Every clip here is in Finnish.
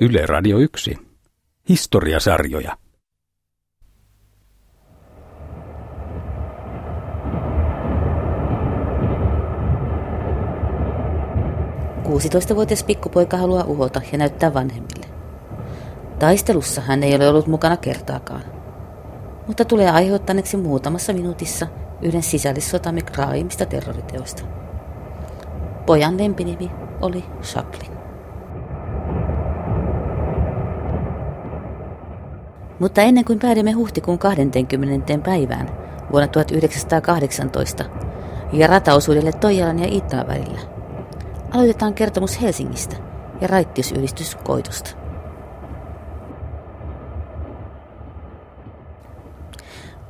Yle Radio 1. Historiasarjoja. Kuusitoistavuotias pikkupoika haluaa uhota ja näyttää vanhemmille. Taistelussa hän ei ole ollut mukana kertaakaan, mutta tulee aiheuttaneeksi muutamassa minuutissa yhden sisällissotamme kraaimmista terroriteoista. Pojan lempinimi oli Chaplin. Mutta ennen kuin päädymme huhtikuun 20. päivään vuonna 1918 ja rataosuudelle Toijalan ja Itaan välillä, aloitetaan kertomus Helsingistä ja raittiusyhdistys Koitosta.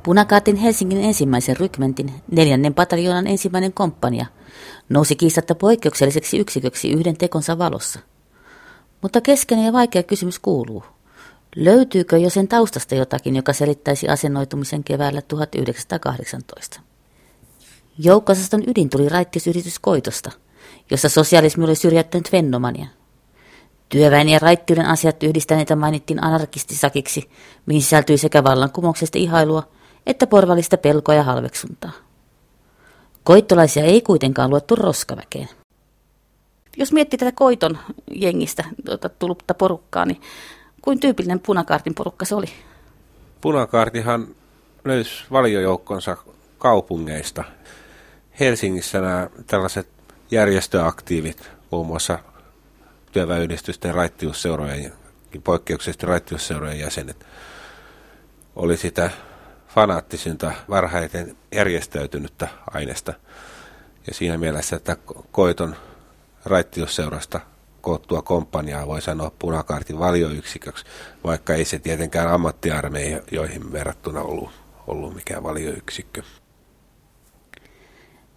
Punakaatin Helsingin ensimmäisen rykmentin neljännen pataljoonan ensimmäinen komppania nousi kiistatta poikkeukselliseksi yksiköksi yhden tekonsa valossa. Mutta keskeinen ja vaikea kysymys kuuluu, Löytyykö jo sen taustasta jotakin, joka selittäisi asennoitumisen keväällä 1918? Joukkosaston ydin tuli raittisyritys Koitosta, jossa sosialismi oli syrjäyttänyt Vennomania. Työväen ja raittiuden asiat yhdistäneitä mainittiin anarkistisakiksi, mihin sisältyi sekä vallankumouksesta ihailua että porvallista pelkoa ja halveksuntaa. Koittolaisia ei kuitenkaan luettu roskaväkeen. Jos miettii tätä Koiton jengistä tuota, tullutta porukkaa, niin kuin tyypillinen punakaartin porukka se oli? Punakaartihan löysi valiojoukkonsa kaupungeista. Helsingissä nämä tällaiset järjestöaktiivit, muun muassa työväenyhdistysten raittiusseurojen, poikkeuksellisesti raittiusseurojen jäsenet, oli sitä fanaattisinta, varhaiten järjestäytynyttä aineesta. Ja siinä mielessä, että koiton raittiusseurasta koottua komppaniaa voi sanoa punakaartin valioyksiköksi, vaikka ei se tietenkään ammattiarmeijoihin verrattuna ollut, ollut mikään valioyksikkö.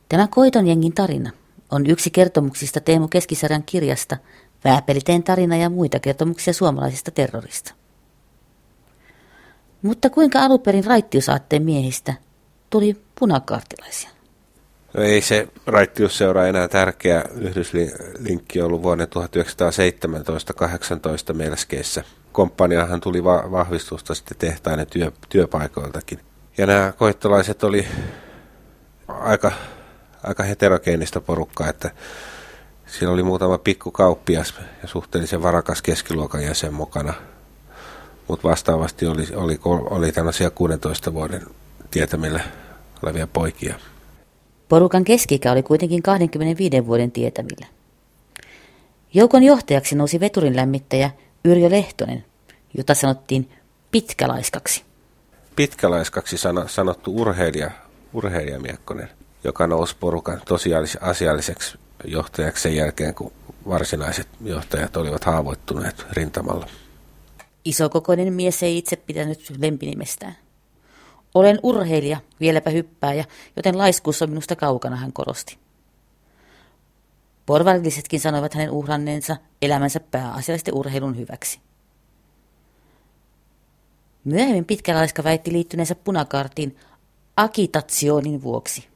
Tämä Koiton jengin tarina on yksi kertomuksista Teemu Keskisarjan kirjasta Vääpeliteen tarina ja muita kertomuksia suomalaisista terrorista. Mutta kuinka aluperin raittiusaatteen miehistä tuli punakaartilaisia? No ei se raittiusseura enää tärkeä yhdyslinkki ollut vuonna 1917-18 melskeissä. Komppaniahan tuli va- vahvistusta sitten tehtaan ja työ, työpaikoiltakin. Ja nämä koittolaiset oli aika, aika heterogeenista porukkaa, että siellä oli muutama pikku kauppias ja suhteellisen varakas keskiluokan jäsen mukana. Mutta vastaavasti oli, oli, oli tämmöisiä 16 vuoden tietämillä olevia poikia. Porukan keskikä oli kuitenkin 25 vuoden tietämillä. Joukon johtajaksi nousi veturin lämmittäjä Yrjö Lehtonen, jota sanottiin pitkälaiskaksi. Pitkälaiskaksi sanottu urheilija, urheilijamiekkonen, joka nousi porukan tosiasialliseksi johtajaksi sen jälkeen, kun varsinaiset johtajat olivat haavoittuneet rintamalla. Isokokoinen mies ei itse pitänyt lempinimestään. Olen urheilija, vieläpä hyppääjä, joten laiskuus on minusta kaukana, hän korosti. Porvallisetkin sanoivat hänen uhranneensa elämänsä pääasiallisesti urheilun hyväksi. Myöhemmin pitkälaiska väitti liittyneensä punakaartiin agitationin vuoksi,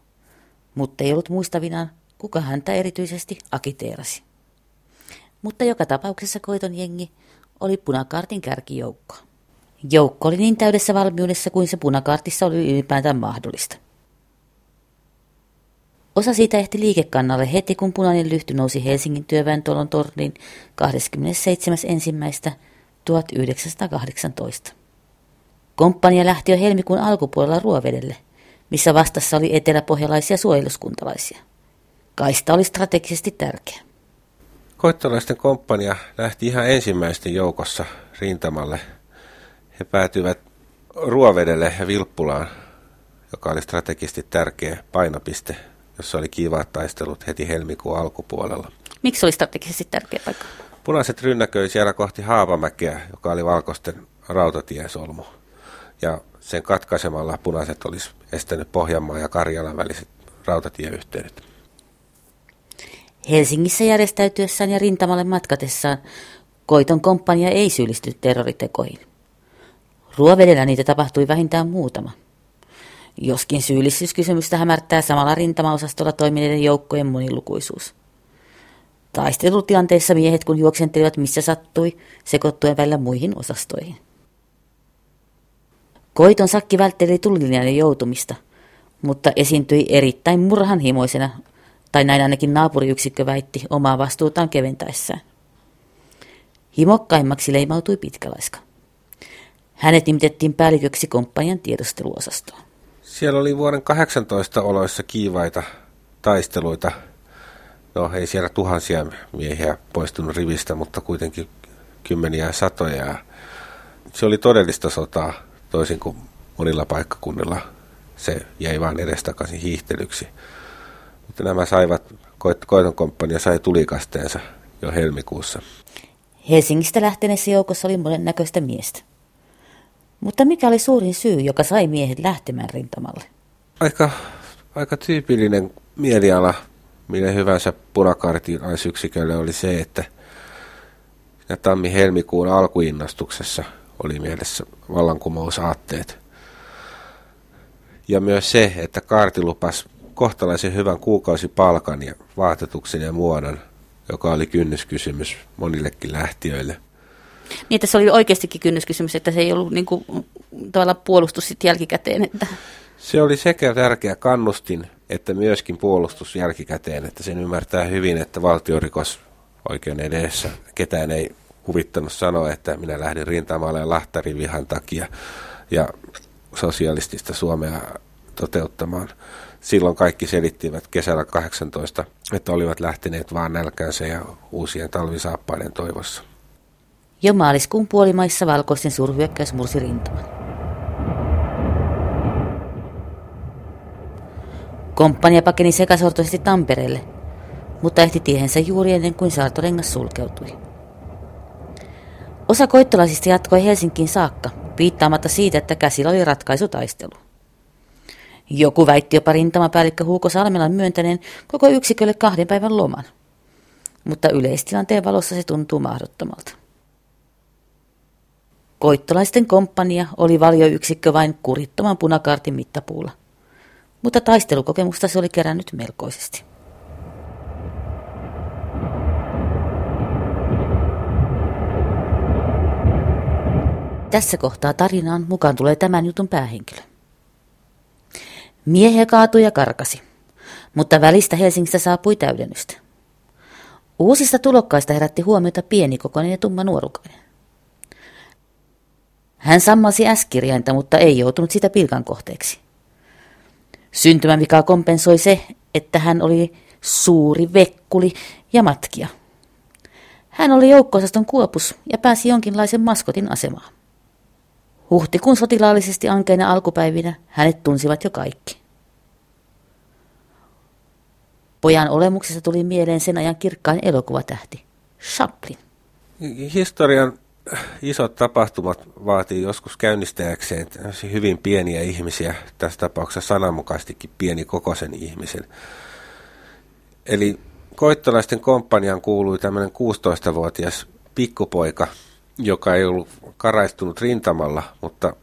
mutta ei ollut muistavinaan, kuka häntä erityisesti agiteerasi. Mutta joka tapauksessa koiton jengi oli punakaartin kärkijoukko. Joukko oli niin täydessä valmiudessa kuin se punakaartissa oli ylipäätään mahdollista. Osa siitä ehti liikekannalle heti, kun punainen lyhty nousi Helsingin työväentolon torniin 27.1.1918. Komppania lähti jo helmikuun alkupuolella Ruovedelle, missä vastassa oli eteläpohjalaisia suojeluskuntalaisia. Kaista oli strategisesti tärkeä. Koittalaisten komppania lähti ihan ensimmäisten joukossa rintamalle – he päätyivät Ruovedelle ja Vilppulaan, joka oli strategisesti tärkeä painopiste, jossa oli kiivaat taistelut heti helmikuun alkupuolella. Miksi oli strategisesti tärkeä paikka? Punaiset rynnäköi siellä kohti Haavamäkeä, joka oli valkoisten rautatiesolmu. Ja sen katkaisemalla punaiset olisi estänyt Pohjanmaan ja Karjalan väliset rautatieyhteydet. Helsingissä järjestäytyessään ja rintamalle matkatessaan Koiton komppania ei syyllisty terroritekoihin. Ruovedellä niitä tapahtui vähintään muutama. Joskin syyllisyyskysymystä hämärtää samalla rintamaosastolla toimineiden joukkojen monilukuisuus. Taistelutilanteissa miehet kun juoksentelivat missä sattui, sekoittuen välillä muihin osastoihin. Koiton sakki vältteli tulilinjalle joutumista, mutta esiintyi erittäin murhanhimoisena, tai näin ainakin naapuriyksikkö väitti omaa vastuutaan keventäessään. Himokkaimmaksi leimautui pitkälaiska. Hänet nimitettiin päälliköksi komppanian tiedusteluosastoon. Siellä oli vuoden 18 oloissa kiivaita taisteluita. No ei siellä tuhansia miehiä poistunut rivistä, mutta kuitenkin kymmeniä ja satoja. Se oli todellista sotaa, toisin kuin monilla paikkakunnilla. Se jäi vain edestakaisin hiihtelyksi. Mutta nämä saivat, Koiton komppania sai tulikasteensa jo helmikuussa. Helsingistä lähteneessä joukossa oli monen näköistä miestä. Mutta mikä oli suurin syy, joka sai miehet lähtemään rintamalle? Aika, aika tyypillinen mieliala mille hyvänsä punakaartilaisyksikölle oli se, että tammi-helmikuun alkuinnostuksessa oli mielessä vallankumousaatteet. Ja myös se, että kaarti lupas kohtalaisen hyvän kuukausipalkan ja vaatetuksen ja muodon, joka oli kynnyskysymys monillekin lähtiöille. Niin, että se oli oikeastikin kynnyskysymys, että se ei ollut niin kuin, tavallaan puolustus sitten jälkikäteen. Että... Se oli sekä tärkeä kannustin, että myöskin puolustus jälkikäteen, että sen ymmärtää hyvin, että valtiorikos oikeuden edessä ketään ei huvittanut sanoa, että minä lähdin rintamalle lahtarin vihan takia ja sosialistista Suomea toteuttamaan. Silloin kaikki selittivät kesällä 18, että olivat lähteneet vaan nälkänsä ja uusien talvisaappaiden toivossa. Jo maaliskuun puolimaissa valkoisten suurhyökkäys mursi rintaman. Komppania pakeni sekasortoisesti Tampereelle, mutta ehti tiehensä juuri ennen kuin saartorengas sulkeutui. Osa koittolaisista jatkoi Helsinkiin saakka, viittaamatta siitä, että käsillä oli ratkaisutaistelu. Joku väitti jopa rintamapäällikkö Huuko Salmelan myöntäneen koko yksikölle kahden päivän loman. Mutta yleistilanteen valossa se tuntuu mahdottomalta. Koittolaisten komppania oli valioyksikkö vain kurittoman punakaartin mittapuulla. Mutta taistelukokemusta se oli kerännyt melkoisesti. Tässä kohtaa tarinaan mukaan tulee tämän jutun päähenkilö. Miehiä kaatui ja karkasi, mutta välistä Helsingistä saapui täydennystä. Uusista tulokkaista herätti huomiota pienikokoinen ja tumma nuorukainen. Hän sammasi äskirjainta, mutta ei joutunut sitä pilkan kohteeksi. Syntymävikaa kompensoi se, että hän oli suuri vekkuli ja matkia. Hän oli joukkoosaston kuopus ja pääsi jonkinlaisen maskotin asemaan. Huhtikuun sotilaallisesti ankeina alkupäivinä hänet tunsivat jo kaikki. Pojan olemuksessa tuli mieleen sen ajan kirkkain elokuvatähti, Chaplin. Historian isot tapahtumat vaatii joskus käynnistäjäkseen hyvin pieniä ihmisiä, tässä tapauksessa sananmukaistikin pieni kokoisen ihmisen. Eli koittolaisten komppanian kuului tämmöinen 16-vuotias pikkupoika, joka ei ollut karaistunut rintamalla, mutta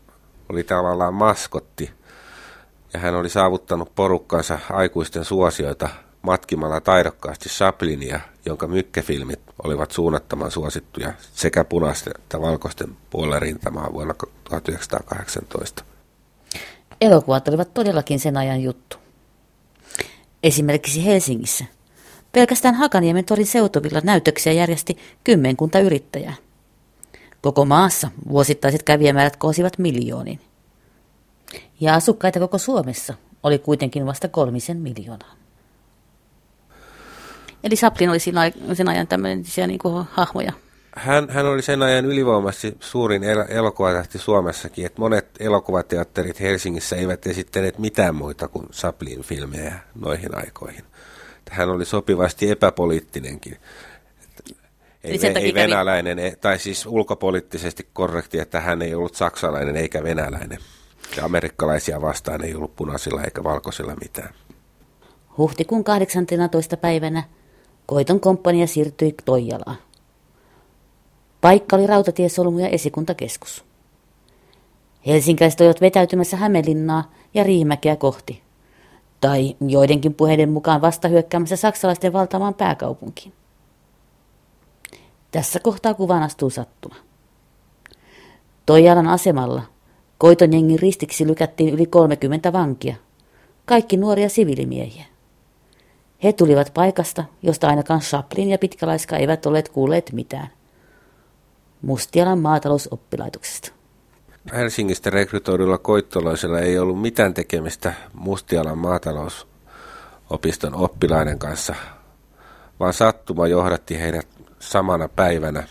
oli tavallaan maskotti. Ja hän oli saavuttanut porukkansa aikuisten suosioita matkimalla taidokkaasti Chaplinia, jonka mykkäfilmit olivat suunnattoman suosittuja sekä punaisten että valkoisten puolella rintamaa vuonna 1918. Elokuvat olivat todellakin sen ajan juttu. Esimerkiksi Helsingissä. Pelkästään Hakaniemen torin seutuvilla näytöksiä järjesti kymmenkunta yrittäjää. Koko maassa vuosittaiset kävijämäärät koosivat miljooniin. Ja asukkaita koko Suomessa oli kuitenkin vasta kolmisen miljoonaa. Eli Chaplin oli siinä, sen ajan tämmöisiä niin kuin hahmoja. Hän, hän oli sen ajan ylivoimaisesti suurin el- elokuvatähti Suomessakin, että monet elokuvateatterit Helsingissä eivät esittäneet mitään muita kuin Chaplin-filmejä noihin aikoihin. Hän oli sopivasti epäpoliittinenkin. Ei, ei venäläinen, kävi... tai siis ulkopoliittisesti korrekti, että hän ei ollut saksalainen eikä venäläinen. Ja amerikkalaisia vastaan ei ollut punaisilla eikä valkoisilla mitään. Huhtikuun 18. päivänä Koiton komppania siirtyi Toijalaan. Paikka oli rautatiesolmu ja esikuntakeskus. Helsinkiläiset olivat vetäytymässä Hämeenlinnaa ja Riimäkeä kohti, tai joidenkin puheiden mukaan vasta hyökkäämässä saksalaisten valtamaan pääkaupunkiin. Tässä kohtaa kuvan astuu sattuma. Toijalan asemalla koiton jengin ristiksi lykättiin yli 30 vankia, kaikki nuoria siviilimiehiä. He tulivat paikasta, josta ainakaan Chaplin ja Pitkälaiska eivät olleet kuulleet mitään. Mustialan maatalousoppilaitoksesta. Helsingistä rekrytoidulla koittolaisella ei ollut mitään tekemistä Mustialan maatalousopiston oppilaiden kanssa, vaan sattuma johdatti heidät samana päivänä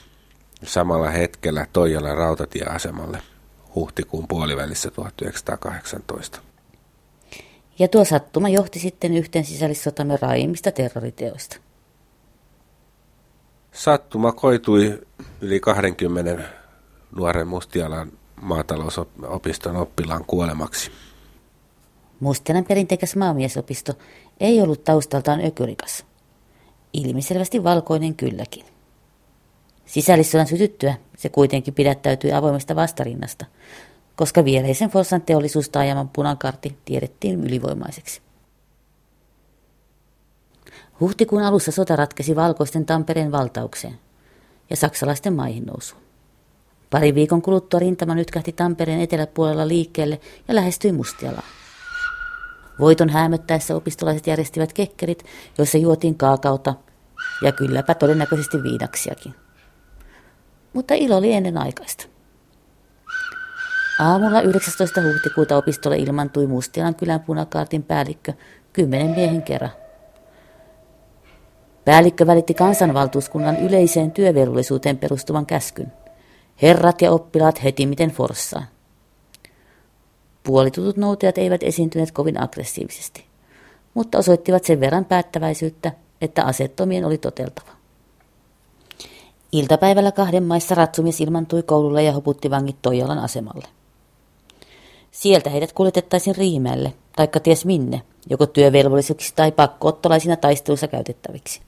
samalla hetkellä Toijalan rautatieasemalle huhtikuun puolivälissä 1918. Ja tuo sattuma johti sitten yhteen sisällissotamme raimmista terroriteoista. Sattuma koitui yli 20 nuoren Mustialan maatalousopiston oppilaan kuolemaksi. Mustialan perinteikäs maamiesopisto ei ollut taustaltaan ökyrikas. Ilmiselvästi valkoinen kylläkin. Sisällissodan sytyttyä se kuitenkin pidättäytyi avoimesta vastarinnasta, koska viereisen Fossan teollisuustaajaman punakartti tiedettiin ylivoimaiseksi. Huhtikuun alussa sota ratkesi valkoisten Tampereen valtaukseen ja saksalaisten maihin nousuun. Pari viikon kuluttua rintama nytkähti Tampereen eteläpuolella liikkeelle ja lähestyi Mustialaan. Voiton häämöttäessä opistolaiset järjestivät kekkerit, joissa juotiin kaakauta ja kylläpä todennäköisesti viinaksiakin. Mutta ilo oli ennen aikaista. Aamulla 19. huhtikuuta opistolle ilmantui Mustialan kylän punakaartin päällikkö kymmenen miehen kerran. Päällikkö välitti kansanvaltuuskunnan yleiseen työvelvollisuuteen perustuvan käskyn. Herrat ja oppilaat heti miten forssaan. Puolitutut noutajat eivät esiintyneet kovin aggressiivisesti, mutta osoittivat sen verran päättäväisyyttä, että asettomien oli toteltava. Iltapäivällä kahden maissa ratsumies ilmantui koululle ja hoputti vangit Toijalan asemalle. Sieltä heidät kuljetettaisiin Riimäelle, taikka ties minne, joko työvelvollisiksi tai pakkoottolaisina taistelussa käytettäviksi.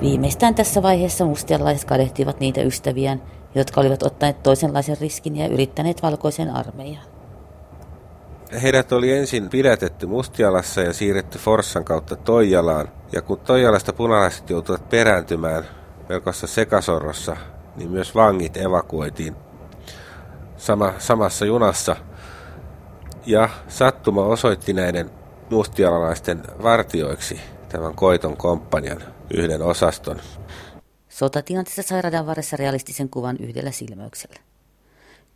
Viimeistään tässä vaiheessa mustialaiset kadehtivat niitä ystäviään, jotka olivat ottaneet toisenlaisen riskin ja yrittäneet valkoisen armeijaan. Heidät oli ensin pidätetty Mustialassa ja siirretty Forssan kautta Toijalaan. Ja kun Toijalasta punalaiset joutuivat perääntymään melkoissa sekasorrossa, niin myös vangit evakuoitiin sama, samassa junassa. Ja sattuma osoitti näiden mustialalaisten vartioiksi tämän koiton komppanian yhden osaston. Sotatilanteessa sairauden varressa realistisen kuvan yhdellä silmäyksellä.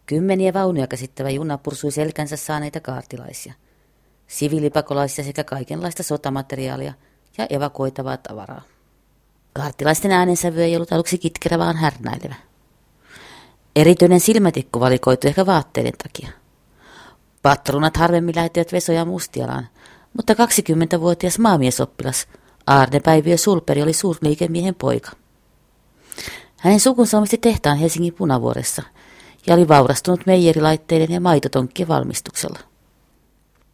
Kymmeniä vaunuja käsittävä juna pursui selkänsä saaneita kaartilaisia, siviilipakolaisia sekä kaikenlaista sotamateriaalia ja evakuoitavaa tavaraa. Kaartilaisten äänensävy ei ollut aluksi kitkerä, vaan härnäilevä. Erityinen silmätikku valikoitui ehkä vaatteiden takia. Patronat harvemmin lähettivät Vesoja Mustialaan, mutta 20-vuotias maamiesoppilas Arne Päiviö Sulperi oli suurliikemiehen poika. Hänen sukunsa omisti tehtaan Helsingin punavuoressa – ja oli vaurastunut meijerilaitteiden ja maitotonkkien valmistuksella.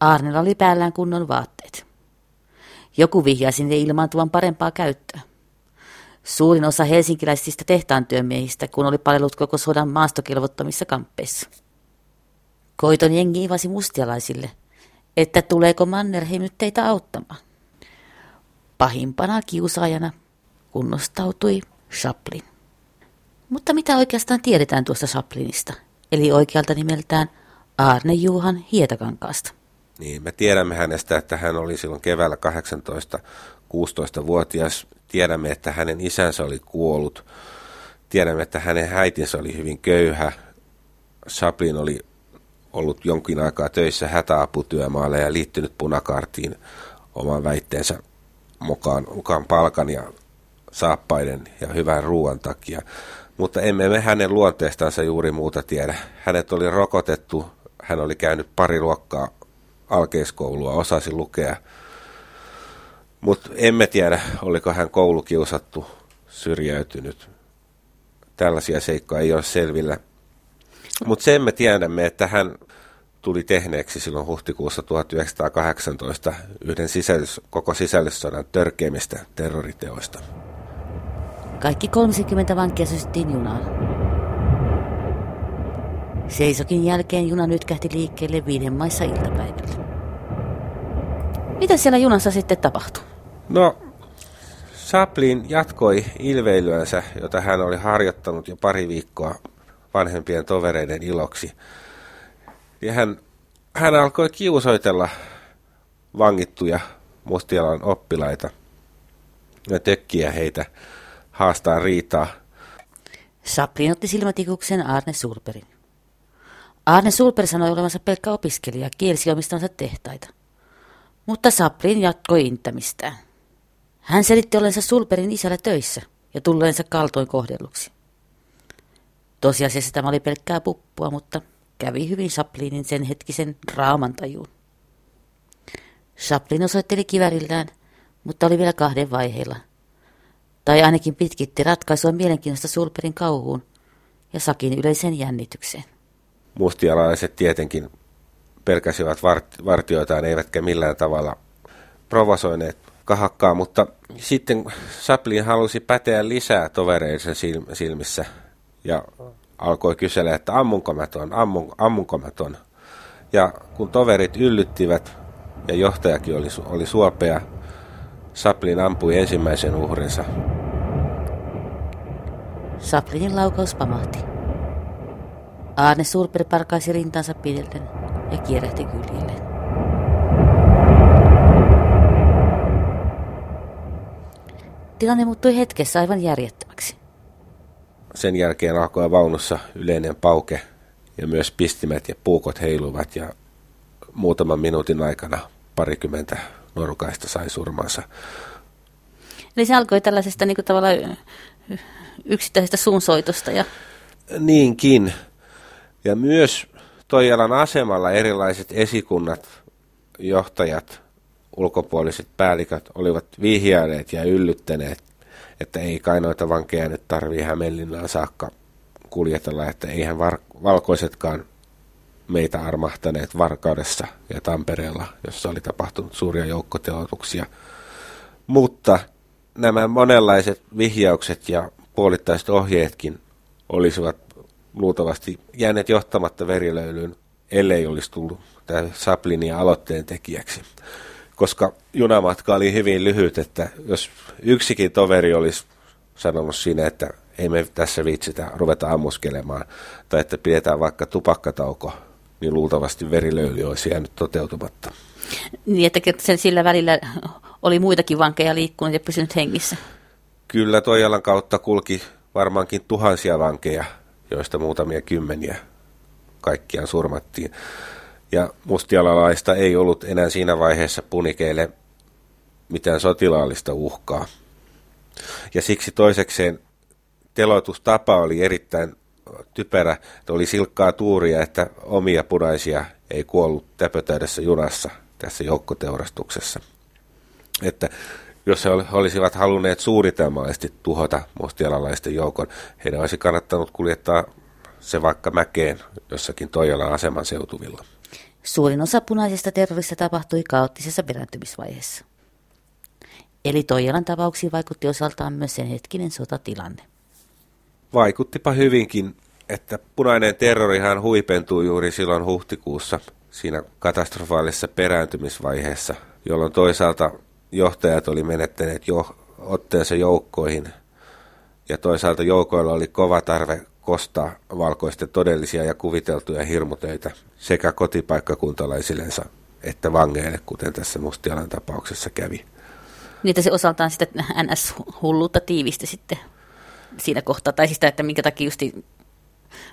Arnella oli päällään kunnon vaatteet. Joku vihjaa sinne ilmaantuvan parempaa käyttöä. Suurin osa helsinkiläisistä tehtaantyömiehistä, kun oli palellut koko sodan maastokelvottomissa kamppeissa. Koiton jengi ivasi mustialaisille, että tuleeko Mannerheim nyt teitä auttamaan. Pahimpana kiusaajana kunnostautui Chaplin. Mutta mitä oikeastaan tiedetään tuosta Chaplinista, eli oikealta nimeltään Arne Juhan Hietakankaasta? Niin, me tiedämme hänestä, että hän oli silloin keväällä 18 16-vuotias. Tiedämme, että hänen isänsä oli kuollut. Tiedämme, että hänen äitinsä oli hyvin köyhä. Chaplin oli ollut jonkin aikaa töissä hätäaputyömaalle ja liittynyt punakartiin oman väitteensä mukaan, mukaan palkan ja saappaiden ja hyvän ruoan takia mutta emme me hänen luonteestansa juuri muuta tiedä. Hänet oli rokotettu, hän oli käynyt pari luokkaa alkeiskoulua, osasi lukea, mutta emme tiedä, oliko hän koulukiusattu, syrjäytynyt. Tällaisia seikkoja ei ole selvillä. Mutta sen me tiedämme, että hän tuli tehneeksi silloin huhtikuussa 1918 yhden sisällys, koko sisällyssodan törkeimmistä terroriteoista. Kaikki 30 vankia systyttiin junaan. Seisokin jälkeen juna nyt kähti liikkeelle viiden maissa iltapäivällä. Mitä siellä junassa sitten tapahtui? No, Saplin jatkoi ilveilyänsä, jota hän oli harjoittanut jo pari viikkoa vanhempien tovereiden iloksi. Ja hän, hän alkoi kiusoitella vangittuja Mustialan oppilaita ja tökkiä heitä haastaa riitaa. Saplin otti silmätikuksen Arne Sulperin. Arne Sulper sanoi olevansa pelkkä opiskelija ja kielsi omistavansa tehtaita. Mutta Saplin jatkoi intämistään. Hän selitti olensa Sulperin isällä töissä ja tulleensa kaltoin kohdelluksi. Tosiasiassa tämä oli pelkkää puppua, mutta kävi hyvin Saplinin sen hetkisen raamantajuun. Chaplin osoitteli kivärillään, mutta oli vielä kahden vaiheilla. Tai ainakin pitkitti ratkaisua mielenkiinnosta Sulperin kauhuun ja Sakin yleiseen jännitykseen. Mustialaiset tietenkin pelkäsivät vart- vartioitaan, eivätkä millään tavalla provosoineet kahakkaa, mutta sitten Chaplin halusi päteä lisää tovereisen silmissä ja alkoi kysellä, että ammunko mä ton, ammun, ammunko mä ton. Ja kun toverit yllyttivät ja johtajakin oli, oli suopea, Saplin ampui ensimmäisen uhrinsa. Saplinin laukaus pamahti. Aarne Sulper parkaisi rintansa pidellen ja kierrähti kyljelleen. Tilanne muuttui hetkessä aivan järjettömäksi. Sen jälkeen alkoi vaunussa yleinen pauke ja myös pistimet ja puukot heiluvat ja muutaman minuutin aikana parikymmentä nuorukaista sai surmansa. Eli se alkoi tällaisesta niin kuin tavallaan yksittäisestä suunsoitosta. Ja... Niinkin. Ja myös Toijalan asemalla erilaiset esikunnat, johtajat, ulkopuoliset päälliköt olivat vihjaileet ja yllyttäneet, että ei kai noita vankeja nyt tarvii Hämeenlinnaan saakka kuljetella, että eihän var- valkoisetkaan meitä armahtaneet Varkaudessa ja Tampereella, jossa oli tapahtunut suuria joukkoteotuksia. Mutta nämä monenlaiset vihjaukset ja puolittaiset ohjeetkin olisivat luultavasti jääneet johtamatta verilöylyyn, ellei olisi tullut tämä Saplinia aloitteen tekijäksi. Koska junamatka oli hyvin lyhyt, että jos yksikin toveri olisi sanonut siinä, että ei me tässä viitsitä ruveta ammuskelemaan, tai että pidetään vaikka tupakkatauko niin luultavasti verilöyly olisi jäänyt toteutumatta. Niin, että sen sillä välillä oli muitakin vankeja liikkunut ja pysynyt hengissä. Kyllä Toijalan kautta kulki varmaankin tuhansia vankeja, joista muutamia kymmeniä kaikkiaan surmattiin. Ja mustialalaista ei ollut enää siinä vaiheessa punikeille mitään sotilaallista uhkaa. Ja siksi toisekseen teloitustapa oli erittäin typerä, että oli silkkaa tuuria, että omia punaisia ei kuollut täpötäydessä junassa tässä joukkoteurastuksessa. Että jos he olisivat halunneet suunnitelmallisesti tuhota mustialalaisten joukon, heidän olisi kannattanut kuljettaa se vaikka mäkeen jossakin Toijalan aseman seutuvilla. Suurin osa punaisista terrorista tapahtui kaoottisessa perääntymisvaiheessa. Eli Toijalan tapauksiin vaikutti osaltaan myös sen hetkinen sotatilanne. Vaikuttipa hyvinkin että punainen terrorihan huipentui juuri silloin huhtikuussa siinä katastrofaalisessa perääntymisvaiheessa, jolloin toisaalta johtajat oli menettäneet jo otteensa joukkoihin ja toisaalta joukoilla oli kova tarve kostaa valkoisten todellisia ja kuviteltuja hirmutöitä sekä kotipaikkakuntalaisillensa että vangeille, kuten tässä Mustialan tapauksessa kävi. Niitä se osaltaan sitä NS-hulluutta tiivisti sitten siinä kohtaa, tai siis sitä, että minkä takia justi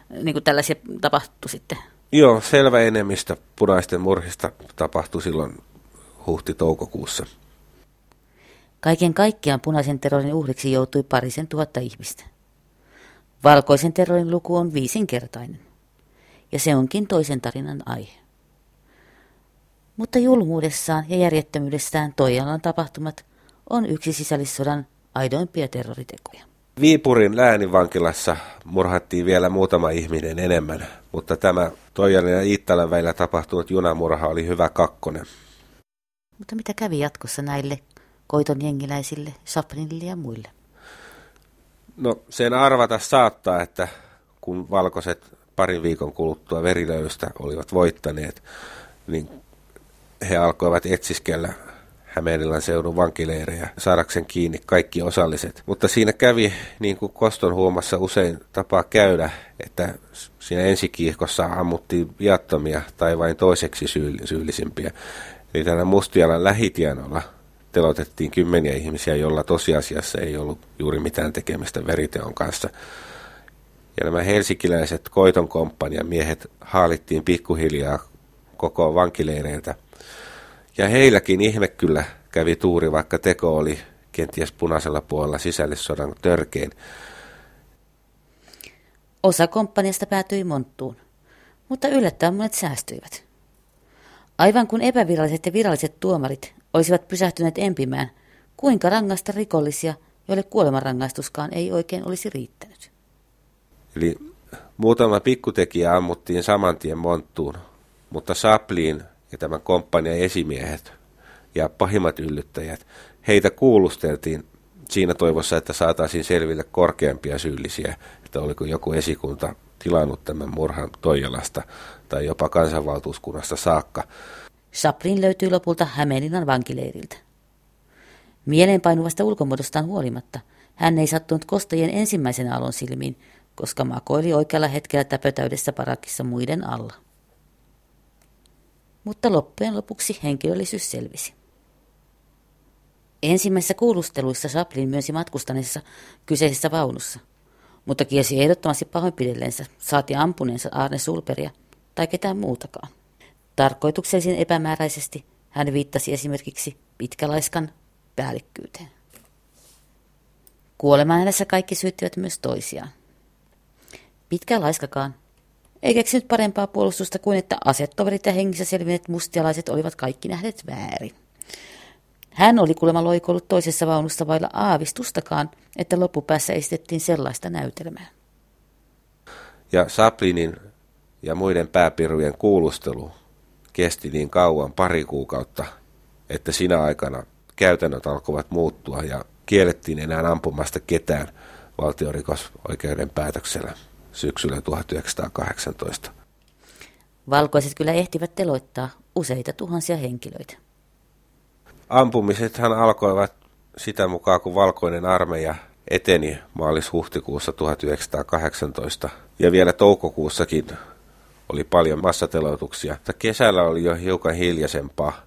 niin kuin tällaisia tapahtui sitten? Joo, selvä enemmistö punaisten murhista tapahtui silloin huhti-toukokuussa. Kaiken kaikkiaan punaisen terrorin uhriksi joutui parisen tuhatta ihmistä. Valkoisen terrorin luku on viisinkertainen, ja se onkin toisen tarinan aihe. Mutta julmuudessaan ja järjettömyydessään Toijalan tapahtumat on yksi sisällissodan aidoimpia terroritekoja. Viipurin lääninvankilassa murhattiin vielä muutama ihminen enemmän, mutta tämä Toijan ja Iittalan välillä tapahtunut junamurha oli hyvä kakkonen. Mutta mitä kävi jatkossa näille koiton jengiläisille, Saplinille ja muille? No sen arvata saattaa, että kun valkoiset parin viikon kuluttua verilöystä olivat voittaneet, niin he alkoivat etsiskellä Hämeenlinnan seudun vankileirejä saadakseen kiinni kaikki osalliset. Mutta siinä kävi, niin kuin Koston huomassa usein tapaa käydä, että siinä ensikiihkossa ammuttiin viattomia tai vain toiseksi syyllisimpiä. Eli tällä Mustialan lähitienolla telotettiin kymmeniä ihmisiä, jolla tosiasiassa ei ollut juuri mitään tekemistä veriteon kanssa. Ja nämä helsikiläiset koiton komppanian miehet haalittiin pikkuhiljaa koko vankileireiltä. Ja heilläkin ihme kyllä kävi tuuri, vaikka teko oli kenties punaisella puolella sisällissodan törkein. Osa komppaniasta päätyi monttuun, mutta yllättäen monet säästyivät. Aivan kun epäviralliset ja viralliset tuomarit olisivat pysähtyneet empimään, kuinka rangaista rikollisia, joille kuolemanrangaistuskaan ei oikein olisi riittänyt. Eli muutama pikkutekijä ammuttiin saman tien monttuun, mutta Sapliin ja tämän komppanian esimiehet ja pahimmat yllyttäjät, heitä kuulusteltiin siinä toivossa, että saataisiin selville korkeampia syyllisiä, että oliko joku esikunta tilannut tämän murhan Toijalasta tai jopa kansanvaltuuskunnasta saakka. Chaplin löytyy lopulta Hämeenlinnan vankileiriltä. Mieleenpainuvasta ulkomuodostaan huolimatta, hän ei sattunut kostajien ensimmäisen alon silmiin, koska makoili oikealla hetkellä täpötäydessä parakissa muiden alla. Mutta loppujen lopuksi henkilöllisyys selvisi. Ensimmäisissä kuulusteluissa Chaplin myönsi matkustaneessa kyseisessä vaunussa, mutta kiesi ehdottomasti pahoinpidellensä, saati ampuneensa Arne Sulperia tai ketään muutakaan. Tarkoituksellisen epämääräisesti hän viittasi esimerkiksi pitkälaiskan päällikkyyteen. Kuolemaan hänessä kaikki syyttivät myös toisiaan. Pitkä laiskakaan ei keksinyt parempaa puolustusta kuin että asetoverit ja hengissä selvinneet mustialaiset olivat kaikki nähneet väärin. Hän oli kuulemma loikollut toisessa vaunussa vailla aavistustakaan, että loppupäässä esitettiin sellaista näytelmää. Ja Saplinin ja muiden pääpirujen kuulustelu kesti niin kauan, pari kuukautta, että sinä aikana käytännöt alkoivat muuttua ja kiellettiin enää ampumasta ketään valtiorikosoikeuden päätöksellä syksyllä 1918. Valkoiset kyllä ehtivät teloittaa useita tuhansia henkilöitä. Ampumisethan alkoivat sitä mukaan, kun valkoinen armeija eteni maalis-huhtikuussa 1918 ja vielä toukokuussakin oli paljon massateloituksia. Kesällä oli jo hiukan hiljaisempaa.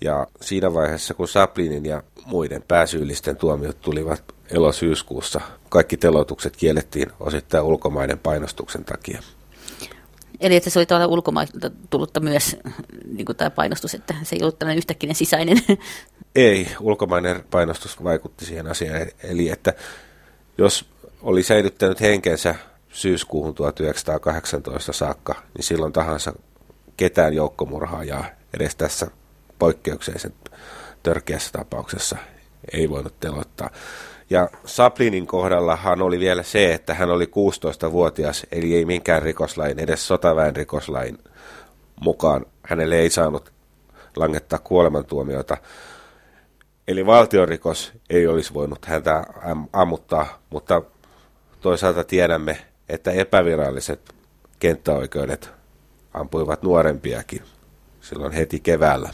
Ja siinä vaiheessa, kun Saplinin ja muiden pääsyyllisten tuomiot tulivat elosyyskuussa, kaikki teloitukset kiellettiin osittain ulkomaiden painostuksen takia. Eli että se oli tavallaan ulkomailta tullutta myös niin kuin tämä painostus, että se ei ollut tällainen yhtäkkinen sisäinen. Ei, ulkomainen painostus vaikutti siihen asiaan. Eli että jos oli säilyttänyt henkensä syyskuuhun 1918 saakka, niin silloin tahansa ketään joukkomurhaajaa edes tässä poikkeuksellisen törkeässä tapauksessa ei voinut teloittaa. Ja Saplinin kohdallahan oli vielä se, että hän oli 16-vuotias, eli ei minkään rikoslain, edes sotaväen rikoslain mukaan. Hänelle ei saanut langettaa kuolemantuomiota. Eli valtiorikos ei olisi voinut häntä ammuttaa, mutta toisaalta tiedämme, että epäviralliset kenttäoikeudet ampuivat nuorempiakin silloin heti keväällä.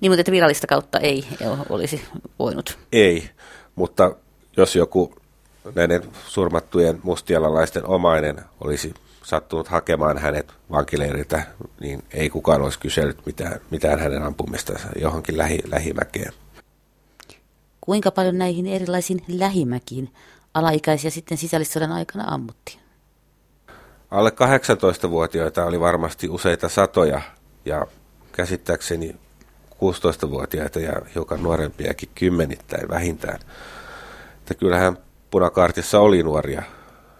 Niin, mutta että virallista kautta ei olisi voinut. Ei, mutta jos joku näiden surmattujen mustialalaisten omainen olisi sattunut hakemaan hänet vankileiriltä, niin ei kukaan olisi kysellyt mitään, mitään hänen ampumistansa johonkin lähi, lähimäkeen. Kuinka paljon näihin erilaisiin lähimäkiin alaikäisiä sitten sisällissodan aikana ammuttiin? Alle 18-vuotiaita oli varmasti useita satoja ja käsittääkseni 16-vuotiaita ja hiukan nuorempiakin kymmenittäin vähintään. Että kyllähän punakaartissa oli nuoria,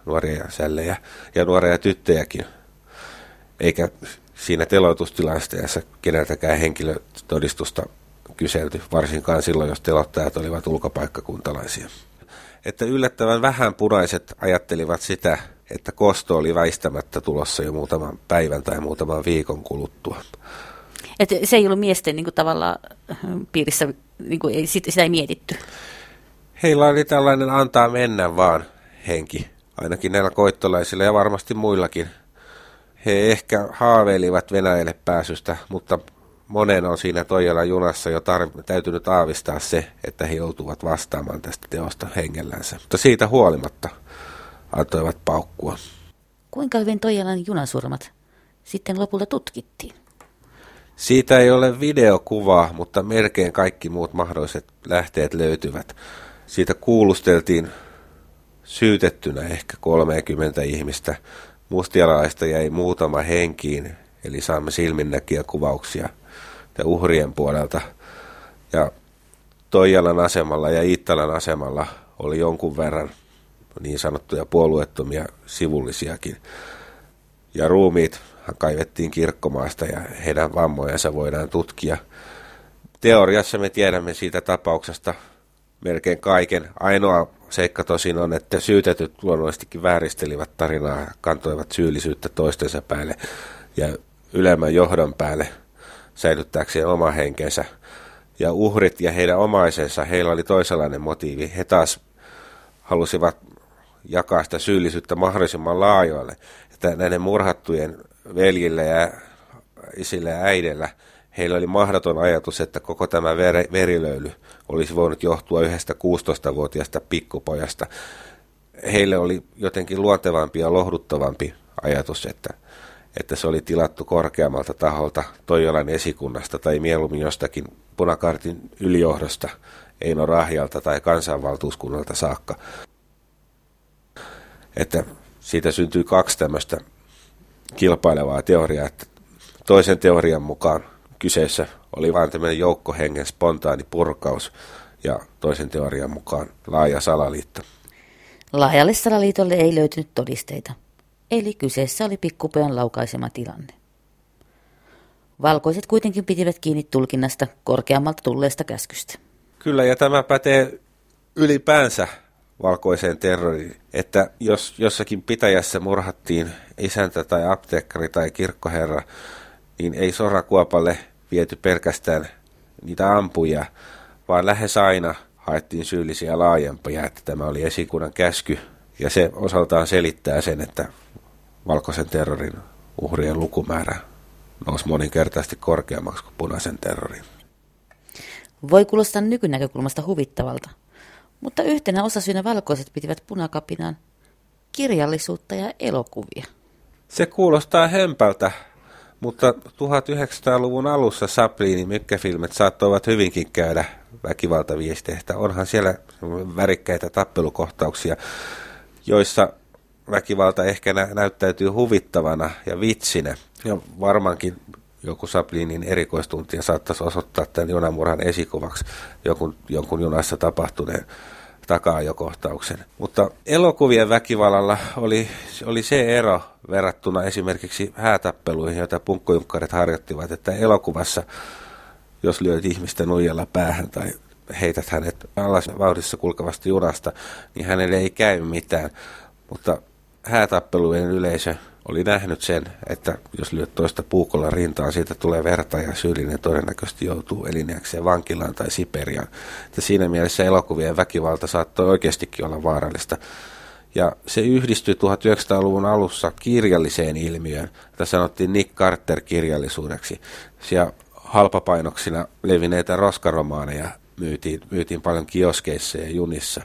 nuoria sällejä ja nuoria tyttöjäkin, eikä siinä teloitustilanteessa keneltäkään henkilötodistusta kyselty, varsinkaan silloin, jos telottajat olivat ulkopaikkakuntalaisia. Että yllättävän vähän punaiset ajattelivat sitä, että kosto oli väistämättä tulossa jo muutaman päivän tai muutaman viikon kuluttua. Et se ei ollut miesten niin kuin, tavallaan piirissä, niin kuin, ei, sitä ei mietitty. Heillä oli tällainen antaa mennä vaan henki, ainakin näillä koittolaisilla ja varmasti muillakin. He ehkä haaveilivat Venäjälle pääsystä, mutta monen on siinä Toijalan junassa jo tar- täytynyt aavistaa se, että he joutuvat vastaamaan tästä teosta hengellänsä. Mutta siitä huolimatta antoivat paukkua. Kuinka hyvin Toijalan junasurmat sitten lopulta tutkittiin? Siitä ei ole videokuvaa, mutta melkein kaikki muut mahdolliset lähteet löytyvät. Siitä kuulusteltiin syytettynä ehkä 30 ihmistä. Mustialaista jäi muutama henkiin, eli saamme silminnäkiä kuvauksia ja uhrien puolelta. Ja Toijalan asemalla ja Iittalan asemalla oli jonkun verran niin sanottuja puolueettomia sivullisiakin. Ja ruumiit kaivettiin kirkkomaasta ja heidän vammojensa voidaan tutkia. Teoriassa me tiedämme siitä tapauksesta melkein kaiken. Ainoa seikka tosin on, että syytetyt luonnollisestikin vääristelivät tarinaa ja kantoivat syyllisyyttä toistensa päälle ja ylemmän johdon päälle säilyttääkseen oma henkensä. Ja uhrit ja heidän omaisensa, heillä oli toisenlainen motiivi. He taas halusivat jakaa sitä syyllisyyttä mahdollisimman laajoille. Että näiden murhattujen veljillä ja isillä ja äidillä, heillä oli mahdoton ajatus, että koko tämä ver- verilöyly olisi voinut johtua yhdestä 16-vuotiaasta pikkupojasta. Heille oli jotenkin luontevampi ja lohduttavampi ajatus, että, että se oli tilattu korkeammalta taholta Toijolan esikunnasta tai mieluummin jostakin punakartin ylijohdosta, Eino Rahjalta tai kansanvaltuuskunnalta saakka. Että siitä syntyy kaksi tämmöistä kilpailevaa teoriaa, että toisen teorian mukaan kyseessä oli vain tämmöinen joukkohengen spontaani purkaus ja toisen teorian mukaan laaja salaliitto. Laajalle salaliitolle ei löytynyt todisteita, eli kyseessä oli pikkupojan laukaisema tilanne. Valkoiset kuitenkin pitivät kiinni tulkinnasta korkeammalta tulleesta käskystä. Kyllä, ja tämä pätee ylipäänsä valkoiseen terroriin, että jos jossakin pitäjässä murhattiin isäntä tai apteekkari tai kirkkoherra, niin ei sorakuopalle viety pelkästään niitä ampuja, vaan lähes aina haettiin syyllisiä laajempia, että tämä oli esikunnan käsky, ja se osaltaan selittää sen, että valkoisen terrorin uhrien lukumäärä nousi moninkertaisesti korkeammaksi kuin punaisen terrorin. Voi kuulostaa nykynäkökulmasta huvittavalta, mutta yhtenä osasyynä valkoiset pitivät punakapinaan kirjallisuutta ja elokuvia. Se kuulostaa hempältä, mutta 1900-luvun alussa Saplinin mykkäfilmit saattoivat hyvinkin käydä väkivaltaviesteistä. Onhan siellä värikkäitä tappelukohtauksia, joissa väkivalta ehkä nä- näyttäytyy huvittavana ja vitsinä. Ja varmaankin joku Saplinin erikoistuntija saattaisi osoittaa tämän junamurhan esikuvaksi jonkun, jonkun junassa tapahtuneen takaajokohtauksen. Mutta elokuvien väkivallalla oli, oli se ero verrattuna esimerkiksi häätappeluihin, joita punkkojunkkarit harjoittivat, että elokuvassa, jos lyöt ihmistä nuijalla päähän tai heität hänet alas vauhdissa kulkevasta junasta, niin hänelle ei käy mitään. Mutta häätappelujen yleisö oli nähnyt sen, että jos lyöt toista puukolla rintaan, siitä tulee verta ja syyllinen todennäköisesti joutuu eliniäkseen vankilaan tai Siperiaan. Että siinä mielessä elokuvien väkivalta saattoi oikeastikin olla vaarallista. Ja se yhdistyi 1900-luvun alussa kirjalliseen ilmiöön, jota sanottiin Nick Carter-kirjallisuudeksi. Ja halpapainoksina levineitä roskaromaaneja myytiin, myytiin paljon kioskeissa ja junissa.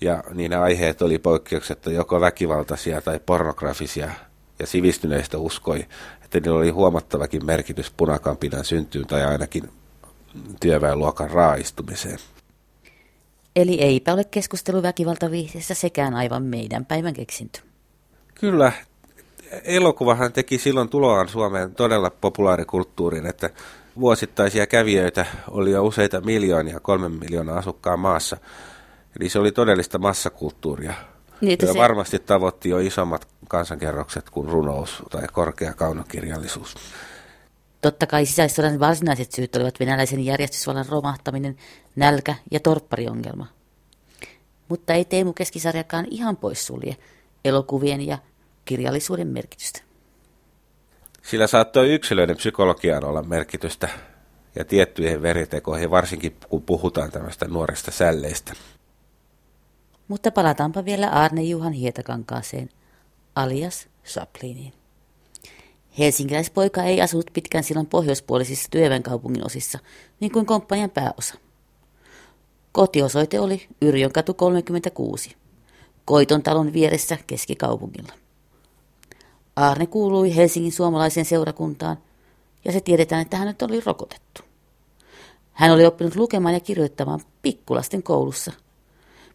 Ja niin aiheet oli poikkeuksetta joko väkivaltaisia tai pornografisia ja sivistyneistä uskoi, että niillä oli huomattavakin merkitys punakampinan syntyyn tai ainakin työväenluokan raaistumiseen. Eli eipä ole keskustelu väkivaltaviihdeessä sekään aivan meidän päivän keksintö. Kyllä, elokuvahan teki silloin tuloaan Suomeen todella populaarikulttuuriin, että vuosittaisia kävijöitä oli jo useita miljoonia, kolmen miljoonaa asukkaan maassa. Eli se oli todellista massakulttuuria. Niin, se... varmasti tavoitti jo isommat kansankerrokset kuin runous tai korkea kaunokirjallisuus. Totta kai sisäissodan varsinaiset syyt olivat venäläisen järjestysvallan romahtaminen, nälkä ja torppariongelma. Mutta ei Teemu Keskisarjakaan ihan poissulje elokuvien ja kirjallisuuden merkitystä. Sillä saattoi yksilöiden psykologiaan olla merkitystä ja tiettyihin veritekoihin, varsinkin kun puhutaan tämmöistä nuorista sälleistä. Mutta palataanpa vielä Arne Juhan Hietakankaaseen, alias Chapliniin. Helsinkiläispoika ei asunut pitkään silloin pohjoispuolisissa työväenkaupungin osissa, niin kuin komppanian pääosa. Kotiosoite oli Yrjön katu 36, Koiton talon vieressä keskikaupungilla. Arne kuului Helsingin suomalaiseen seurakuntaan, ja se tiedetään, että hänet oli rokotettu. Hän oli oppinut lukemaan ja kirjoittamaan pikkulasten koulussa,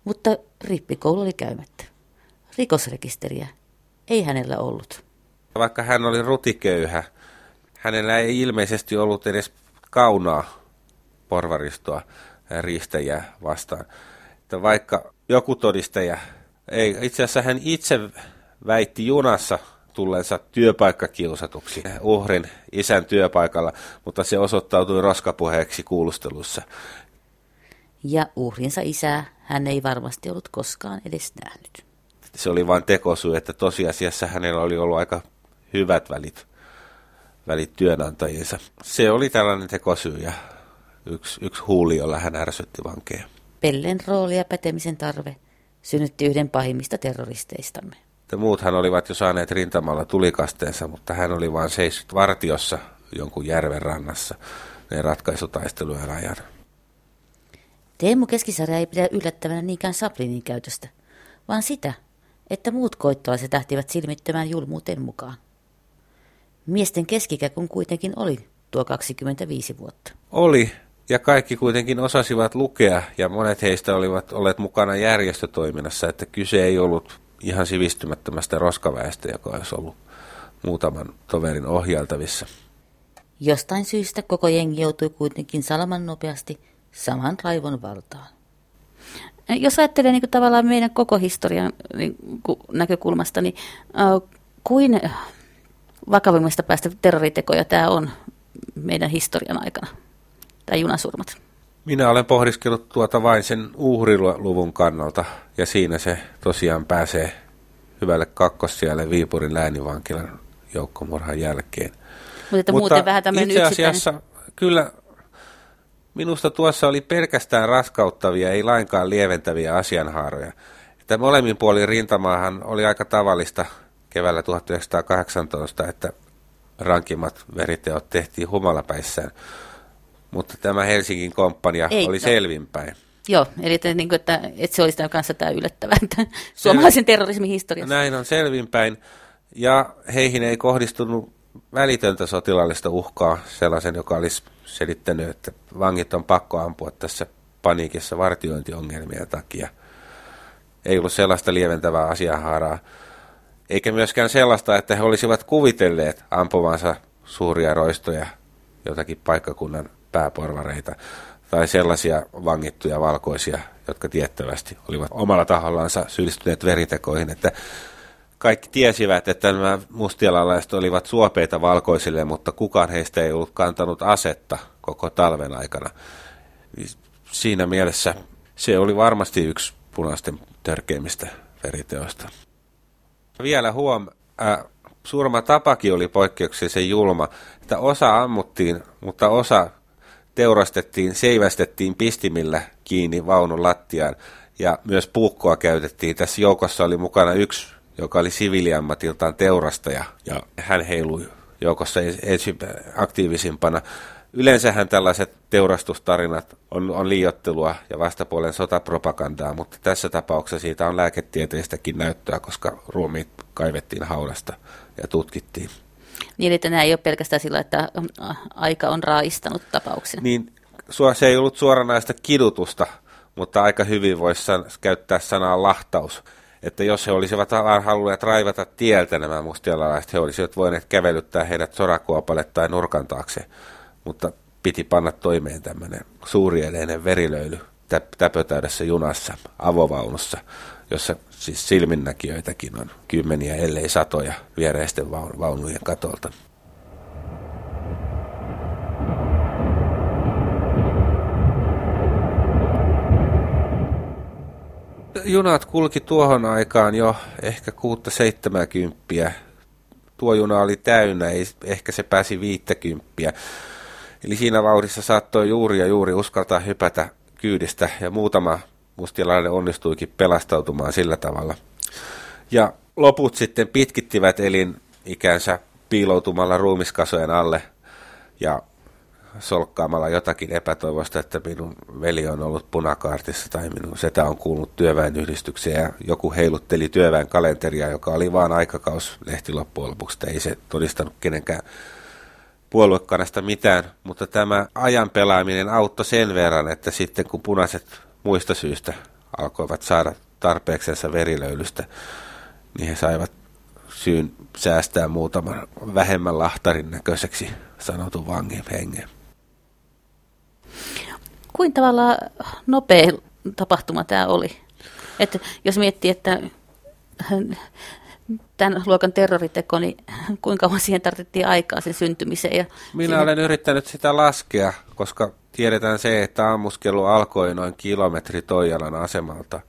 mutta rippikoulu oli käymättä. Rikosrekisteriä ei hänellä ollut. Vaikka hän oli rutiköyhä, hänellä ei ilmeisesti ollut edes kaunaa porvaristoa riistäjää vastaan. Että vaikka joku todistaja, ei, itse asiassa hän itse väitti junassa tulleensa työpaikkakiusatuksi uhrin isän työpaikalla, mutta se osoittautui roskapuheeksi kuulustelussa. Ja uhrinsa isää hän ei varmasti ollut koskaan edes nähnyt. Se oli vain tekosyy, että tosiasiassa hänellä oli ollut aika hyvät välit, välit työnantajiinsa. Se oli tällainen tekosyy ja yksi, yksi huuli, jolla hän ärsytti vankeja. Pellen rooli ja pätemisen tarve synnytti yhden pahimmista terroristeistamme. Että muuthan olivat jo saaneet rintamalla tulikasteensa, mutta hän oli vain seissyt vartiossa jonkun järven rannassa ne ratkaisutaistelujen ajan. Teemu Keskisarja ei pidä yllättävänä niinkään Saplinin käytöstä, vaan sitä, että muut koittolaiset lähtivät silmittömään julmuuteen mukaan. Miesten keskikä kun kuitenkin oli tuo 25 vuotta. Oli, ja kaikki kuitenkin osasivat lukea, ja monet heistä olivat olleet mukana järjestötoiminnassa, että kyse ei ollut ihan sivistymättömästä roskaväestä, joka olisi ollut muutaman toverin ohjaltavissa. Jostain syystä koko jengi joutui kuitenkin salaman nopeasti saman raivon valtaan. Jos ajattelee niin kuin tavallaan meidän koko historian niin, näkökulmasta, niin äh, kuin vakavimmista päästä terroritekoja tämä on meidän historian aikana, tämä junasurmat? Minä olen pohdiskellut tuota vain sen uhriluvun kannalta, ja siinä se tosiaan pääsee hyvälle kakkossijalle Viipurin läänivankilan joukkomurhan jälkeen. Mutta, että Mutta muuten vähän itse asiassa yksittäin... kyllä minusta tuossa oli pelkästään raskauttavia, ei lainkaan lieventäviä asianhaaroja. Että molemmin puolin rintamaahan oli aika tavallista keväällä 1918, että rankimmat veriteot tehtiin humalapäissään. Mutta tämä Helsingin komppania Ei, oli no. selvinpäin. Joo, eli että, niin kuin, että, että se olisi tämän kanssa tämä yllättävää, että suomalaisen terrorismin historiassa. Näin on selvinpäin, ja heihin ei kohdistunut välitöntä sotilaallista uhkaa sellaisen, joka olisi selittänyt, että vangit on pakko ampua tässä paniikissa vartiointiongelmien takia. Ei ollut sellaista lieventävää asiahaaraa, eikä myöskään sellaista, että he olisivat kuvitelleet ampuvansa suuria roistoja jotakin paikkakunnan pääporvareita tai sellaisia vangittuja valkoisia, jotka tiettävästi olivat omalla tahollansa syyllistyneet veritekoihin, että kaikki tiesivät, että nämä mustialalaiset olivat suopeita valkoisille, mutta kukaan heistä ei ollut kantanut asetta koko talven aikana. Siinä mielessä se oli varmasti yksi punaisten törkeimmistä veriteoista. Vielä huom, äh, surma tapakin oli poikkeuksellisen julma, että osa ammuttiin, mutta osa teurastettiin, seivästettiin pistimillä kiinni vaunun lattiaan ja myös puukkoa käytettiin. Tässä joukossa oli mukana yksi, joka oli siviiliammatiltaan teurastaja ja hän heilui joukossa aktiivisimpana. Yleensähän tällaiset teurastustarinat on, on liiottelua ja vastapuolen sotapropagandaa, mutta tässä tapauksessa siitä on lääketieteestäkin näyttöä, koska ruumiit kaivettiin haudasta ja tutkittiin. Niin, että nämä ei ole pelkästään sillä, että äh, aika on raistanut tapauksen. Niin, se ei ollut suoranaista kidutusta, mutta aika hyvin voisi käyttää sanaa lahtaus. Että jos he olisivat halunneet raivata tieltä nämä mustialalaiset, he olisivat voineet kävelyttää heidät sorakuopalle tai nurkan taakse. Mutta piti panna toimeen tämmöinen suurieleinen verilöyly täpötäydessä junassa, avovaunussa, jossa siis silminnäkijöitäkin on kymmeniä, ellei satoja viereisten vaunujen katolta. Junat kulki tuohon aikaan jo ehkä kuutta seitsemäkymppiä. Tuo juna oli täynnä, ei, ehkä se pääsi viittäkymppiä. Eli siinä vauhdissa saattoi juuri ja juuri uskaltaa hypätä kyydistä ja muutama mustialainen onnistuikin pelastautumaan sillä tavalla. Ja loput sitten pitkittivät elinikänsä piiloutumalla ruumiskasojen alle ja solkkaamalla jotakin epätoivosta, että minun veli on ollut punakaartissa tai minun setä on kuulunut työväenyhdistykseen ja joku heilutteli työväen kalenteria, joka oli vaan aikakauslehti loppujen lopuksi, ei se todistanut kenenkään puoluekannasta mitään, mutta tämä ajan pelaaminen auttoi sen verran, että sitten kun punaiset muista syistä alkoivat saada tarpeeksensa verilöylystä, niin he saivat syyn säästää muutaman vähemmän lahtarin näköiseksi sanotun vangin hengen. Kuin tavalla nopea tapahtuma tämä oli? Että jos miettii, että tämän luokan terroriteko, niin kuinka kauan siihen tarvittiin aikaa sen syntymiseen? Ja Minä siihen... olen yrittänyt sitä laskea, koska tiedetään se, että ammuskelu alkoi noin kilometri Toijalan asemalta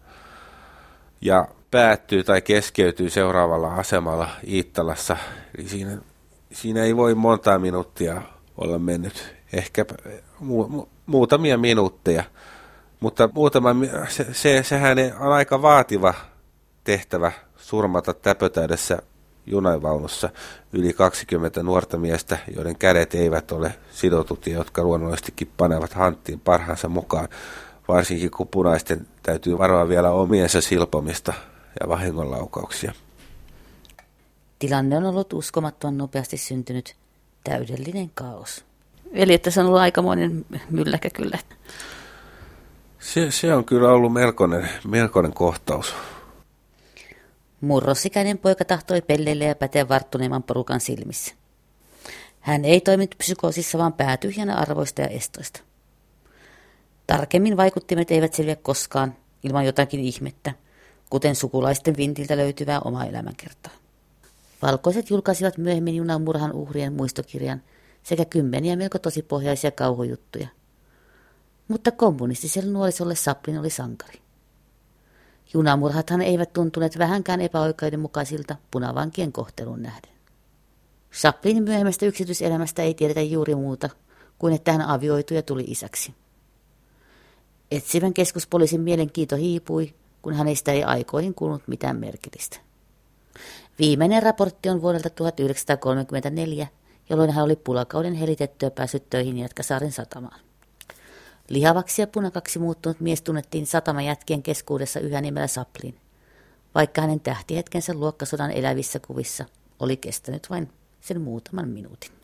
ja päättyy tai keskeytyy seuraavalla asemalla Iittalassa. Eli siinä, siinä ei voi monta minuuttia olla mennyt, ehkä mu, mu, muutamia minuutteja. Mutta muutama, se, se, sehän on aika vaativa tehtävä surmata täpötäydessä junavaunussa yli 20 nuorta miestä, joiden kädet eivät ole sidotut ja jotka luonnollisestikin panevat hanttiin parhaansa mukaan, varsinkin kun punaisten täytyy varoa vielä omiensa silpomista ja vahingonlaukauksia. Tilanne on ollut uskomattoman nopeasti syntynyt täydellinen kaos. Eli että se on ollut aikamoinen mylläkä kyllä. Se, se on kyllä ollut melkoinen, melkoinen kohtaus. Murrosikäinen poika tahtoi pelleille ja päteä varttuneemman porukan silmissä. Hän ei toiminut psykoosissa, vaan päätyhjänä arvoista ja estoista. Tarkemmin vaikuttimet eivät selviä koskaan ilman jotakin ihmettä, kuten sukulaisten vintiltä löytyvää omaa elämänkertaa. Valkoiset julkaisivat myöhemmin junan murhan uhrien muistokirjan sekä kymmeniä melko tosipohjaisia kauhujuttuja. Mutta kommunistiselle nuorisolle Saplin oli sankari. Junamurhathan eivät tuntuneet vähänkään epäoikeudenmukaisilta punavankien kohtelun nähden. Chaplinin myöhemmästä yksityiselämästä ei tiedetä juuri muuta kuin että hän avioitui ja tuli isäksi. Etsivän keskuspoliisin mielenkiinto hiipui, kun hänestä ei aikoihin kuulunut mitään merkillistä. Viimeinen raportti on vuodelta 1934, jolloin hän oli pulakauden helitettyä päässyt töihin Jätkäsaaren satamaan. Lihavaksi ja punakaksi muuttunut mies tunnettiin satamajätkien keskuudessa yhä nimellä Saplin, vaikka hänen tähtihetkensä luokkasodan elävissä kuvissa oli kestänyt vain sen muutaman minuutin.